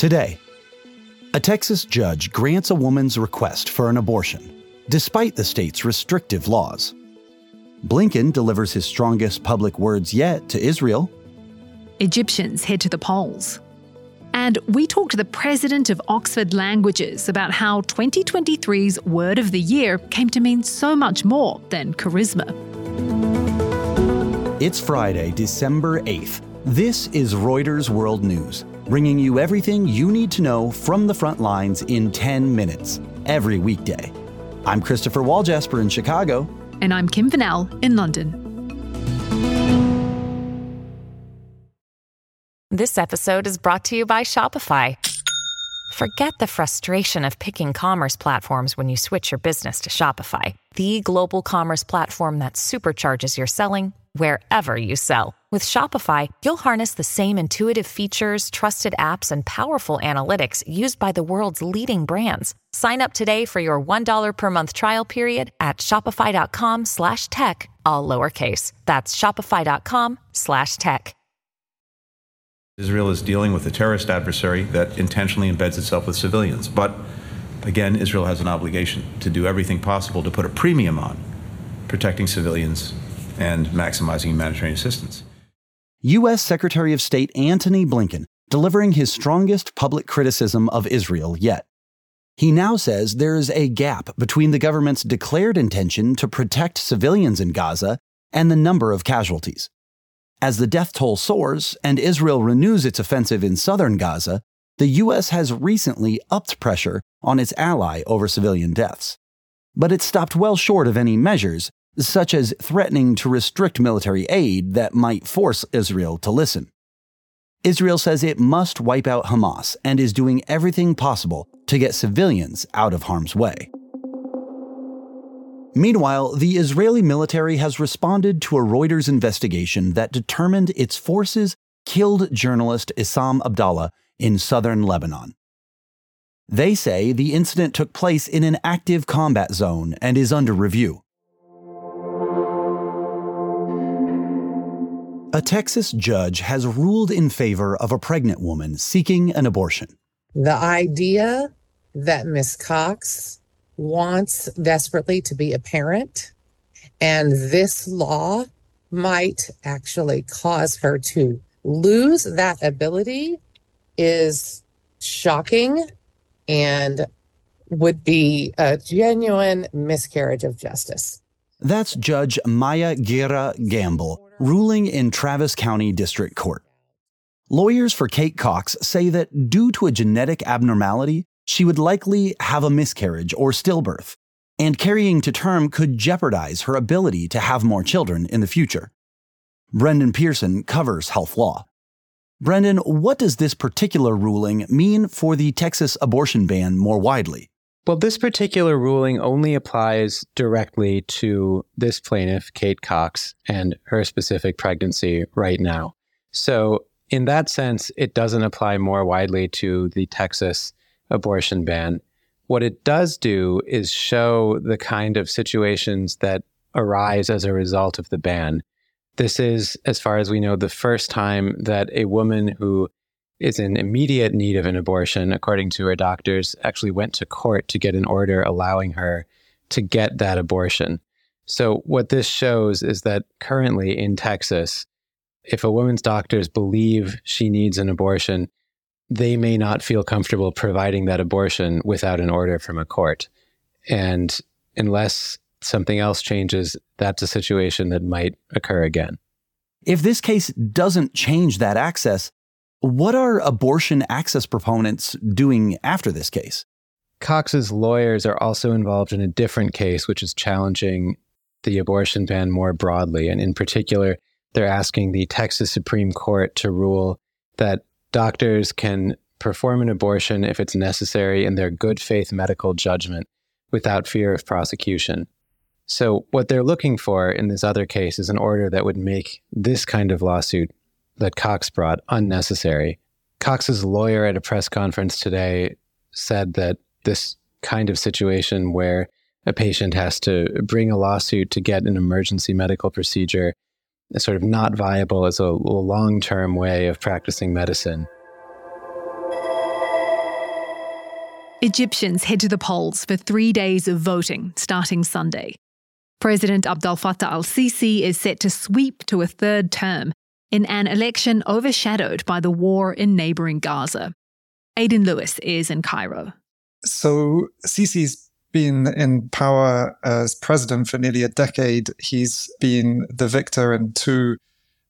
Today, a Texas judge grants a woman's request for an abortion, despite the state's restrictive laws. Blinken delivers his strongest public words yet to Israel. Egyptians head to the polls. And we talk to the president of Oxford Languages about how 2023's word of the year came to mean so much more than charisma. It's Friday, December 8th. This is Reuters World News bringing you everything you need to know from the front lines in 10 minutes every weekday. I'm Christopher Walljasper in Chicago. And I'm Kim Vanell in London. This episode is brought to you by Shopify. Forget the frustration of picking commerce platforms when you switch your business to Shopify, the global commerce platform that supercharges your selling wherever you sell. With Shopify, you'll harness the same intuitive features, trusted apps, and powerful analytics used by the world's leading brands. Sign up today for your $1 per month trial period at shopify.com slash tech, all lowercase. That's shopify.com slash tech. Israel is dealing with a terrorist adversary that intentionally embeds itself with civilians. But again, Israel has an obligation to do everything possible to put a premium on protecting civilians and maximizing humanitarian assistance. U.S. Secretary of State Antony Blinken delivering his strongest public criticism of Israel yet. He now says there is a gap between the government's declared intention to protect civilians in Gaza and the number of casualties. As the death toll soars and Israel renews its offensive in southern Gaza, the U.S. has recently upped pressure on its ally over civilian deaths. But it stopped well short of any measures such as threatening to restrict military aid that might force Israel to listen. Israel says it must wipe out Hamas and is doing everything possible to get civilians out of harm's way. Meanwhile, the Israeli military has responded to a Reuters investigation that determined its forces killed journalist Issam Abdallah in southern Lebanon. They say the incident took place in an active combat zone and is under review. A Texas judge has ruled in favor of a pregnant woman seeking an abortion. The idea that Miss Cox wants desperately to be a parent, and this law might actually cause her to lose that ability is shocking and would be a genuine miscarriage of justice. That's Judge Maya Guerra Gamble ruling in Travis County District Court. Lawyers for Kate Cox say that due to a genetic abnormality, she would likely have a miscarriage or stillbirth, and carrying to term could jeopardize her ability to have more children in the future. Brendan Pearson covers health law. Brendan, what does this particular ruling mean for the Texas abortion ban more widely? Well, this particular ruling only applies directly to this plaintiff, Kate Cox, and her specific pregnancy right now. So, in that sense, it doesn't apply more widely to the Texas abortion ban. What it does do is show the kind of situations that arise as a result of the ban. This is, as far as we know, the first time that a woman who is in immediate need of an abortion, according to her doctors, actually went to court to get an order allowing her to get that abortion. So, what this shows is that currently in Texas, if a woman's doctors believe she needs an abortion, they may not feel comfortable providing that abortion without an order from a court. And unless something else changes, that's a situation that might occur again. If this case doesn't change that access, what are abortion access proponents doing after this case? Cox's lawyers are also involved in a different case, which is challenging the abortion ban more broadly. And in particular, they're asking the Texas Supreme Court to rule that doctors can perform an abortion if it's necessary in their good faith medical judgment without fear of prosecution. So, what they're looking for in this other case is an order that would make this kind of lawsuit that Cox brought unnecessary. Cox's lawyer at a press conference today said that this kind of situation where a patient has to bring a lawsuit to get an emergency medical procedure is sort of not viable as a long term way of practicing medicine. Egyptians head to the polls for three days of voting starting Sunday. President Abdel Fattah al Sisi is set to sweep to a third term in an election overshadowed by the war in neighbouring Gaza. Aidan Lewis is in Cairo. So Sisi's been in power as president for nearly a decade. He's been the victor in two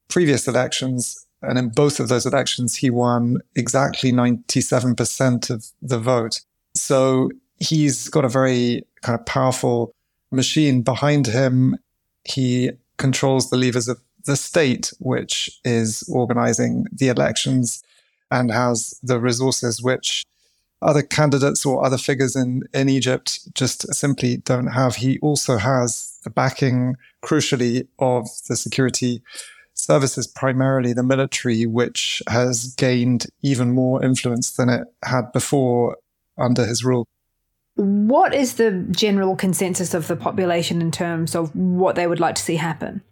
previous elections. And in both of those elections, he won exactly 97% of the vote. So he's got a very kind of powerful machine behind him. He controls the levers of the state, which is organizing the elections and has the resources which other candidates or other figures in, in Egypt just simply don't have. He also has the backing, crucially, of the security services, primarily the military, which has gained even more influence than it had before under his rule. What is the general consensus of the population in terms of what they would like to see happen?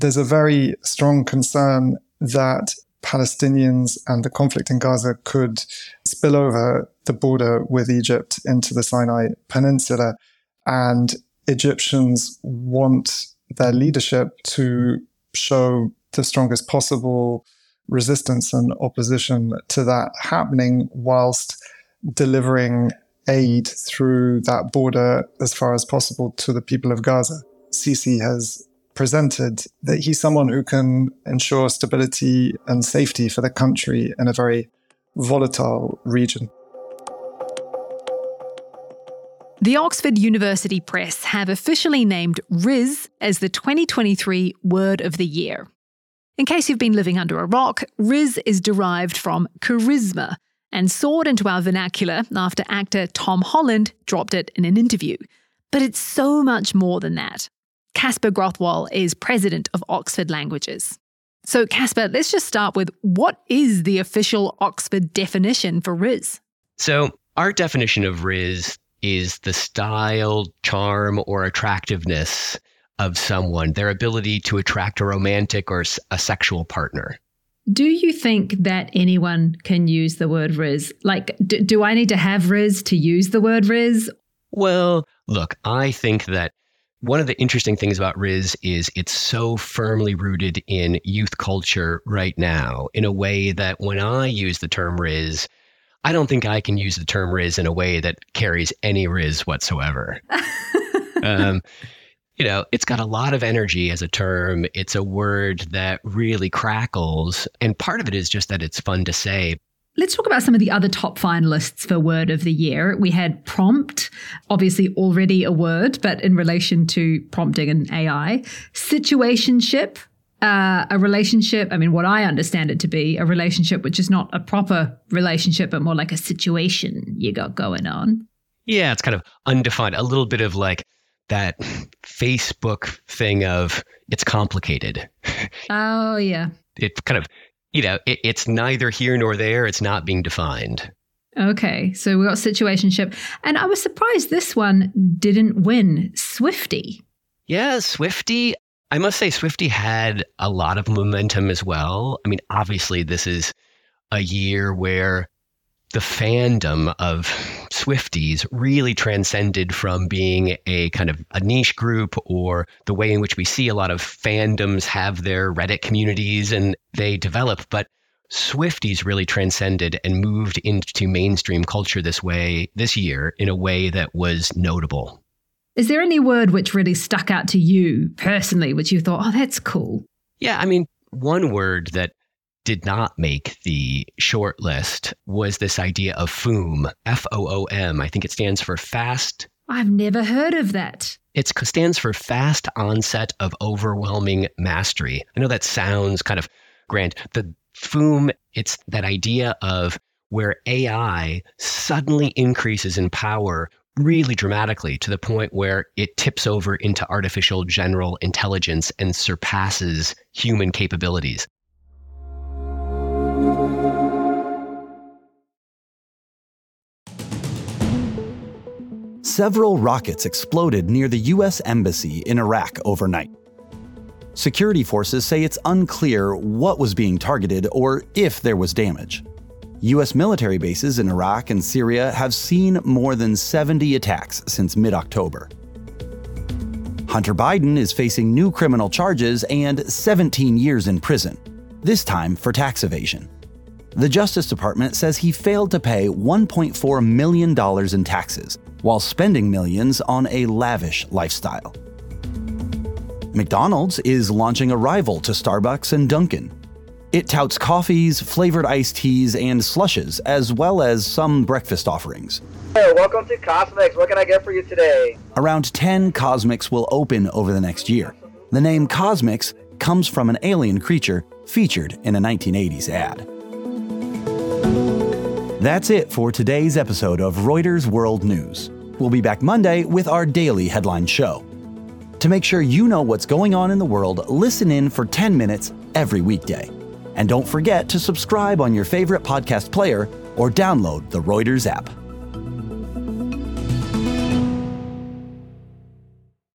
There's a very strong concern that Palestinians and the conflict in Gaza could spill over the border with Egypt into the Sinai Peninsula. And Egyptians want their leadership to show the strongest possible resistance and opposition to that happening whilst delivering aid through that border as far as possible to the people of Gaza. Sisi has presented that he's someone who can ensure stability and safety for the country in a very volatile region. The Oxford University Press have officially named Rizz as the 2023 Word of the Year. In case you've been living under a rock, Rizz is derived from charisma, and soared into our vernacular after actor Tom Holland dropped it in an interview. But it's so much more than that. Casper Grathwohl is president of Oxford Languages. So, Casper, let's just start with what is the official Oxford definition for Rizz? So, our definition of Rizz is the style, charm, or attractiveness of someone, their ability to attract a romantic or a sexual partner. Do you think that anyone can use the word Rizz? Like, do, do I need to have Rizz to use the word Rizz? Well, look, I think that one of the interesting things about Rizz is it's so firmly rooted in youth culture right now in a way that when I use the term Rizz, I don't think I can use the term Rizz in a way that carries any Rizz whatsoever. um, you know, it's got a lot of energy as a term. It's a word that really crackles. And part of it is just that it's fun to say. Let's talk about some of the other top finalists for Word of the Year. We had prompt, obviously already a word, but in relation to prompting and AI. Situationship, uh, a relationship, I mean, what I understand it to be, a relationship which is not a proper relationship, but more like a situation you got going on. Yeah, it's kind of undefined, a little bit of like that Facebook thing of it's complicated. Oh, yeah. It kind of, you know, it, it's neither here nor there. It's not being defined. Okay, so we got situationship. And I was surprised this one didn't win Swiftie. Yeah, Swiftie. I must say, Swiftie had a lot of momentum as well. I mean, obviously, this is a year where the fandom of Swifties really transcended from being a kind of a niche group or the way in which we see a lot of fandoms have their Reddit communities and they develop. But Swifties really transcended and moved into mainstream culture this way this year in a way that was notable. Is there any word which really stuck out to you personally, which you thought, oh, that's cool? Yeah, I mean, one word that did not make the short list was this idea of FOOM, F O O M. I think it stands for fast. I've never heard of that. It stands for fast onset of overwhelming mastery. I know that sounds kind of grand. The FOOM, it's that idea of where AI suddenly increases in power really dramatically to the point where it tips over into artificial general intelligence and surpasses human capabilities. Several rockets exploded near the U.S. Embassy in Iraq overnight. Security forces say it's unclear what was being targeted or if there was damage. U.S. military bases in Iraq and Syria have seen more than 70 attacks since mid October. Hunter Biden is facing new criminal charges and 17 years in prison, this time for tax evasion. The Justice Department says he failed to pay $1.4 million in taxes while spending millions on a lavish lifestyle. McDonald's is launching a rival to Starbucks and Dunkin'. It touts coffees, flavored iced teas, and slushes, as well as some breakfast offerings. Hey, welcome to CosMc's. What can I get for you today? Around 10 CosMc's will open over the next year. The name CosMc's comes from an alien creature featured in a 1980s ad. That's it for today's episode of Reuters World News. We'll be back Monday with our daily headline show. To make sure you know what's going on in the world, listen in for 10 minutes every weekday. And don't forget to subscribe on your favorite podcast player or download the Reuters app.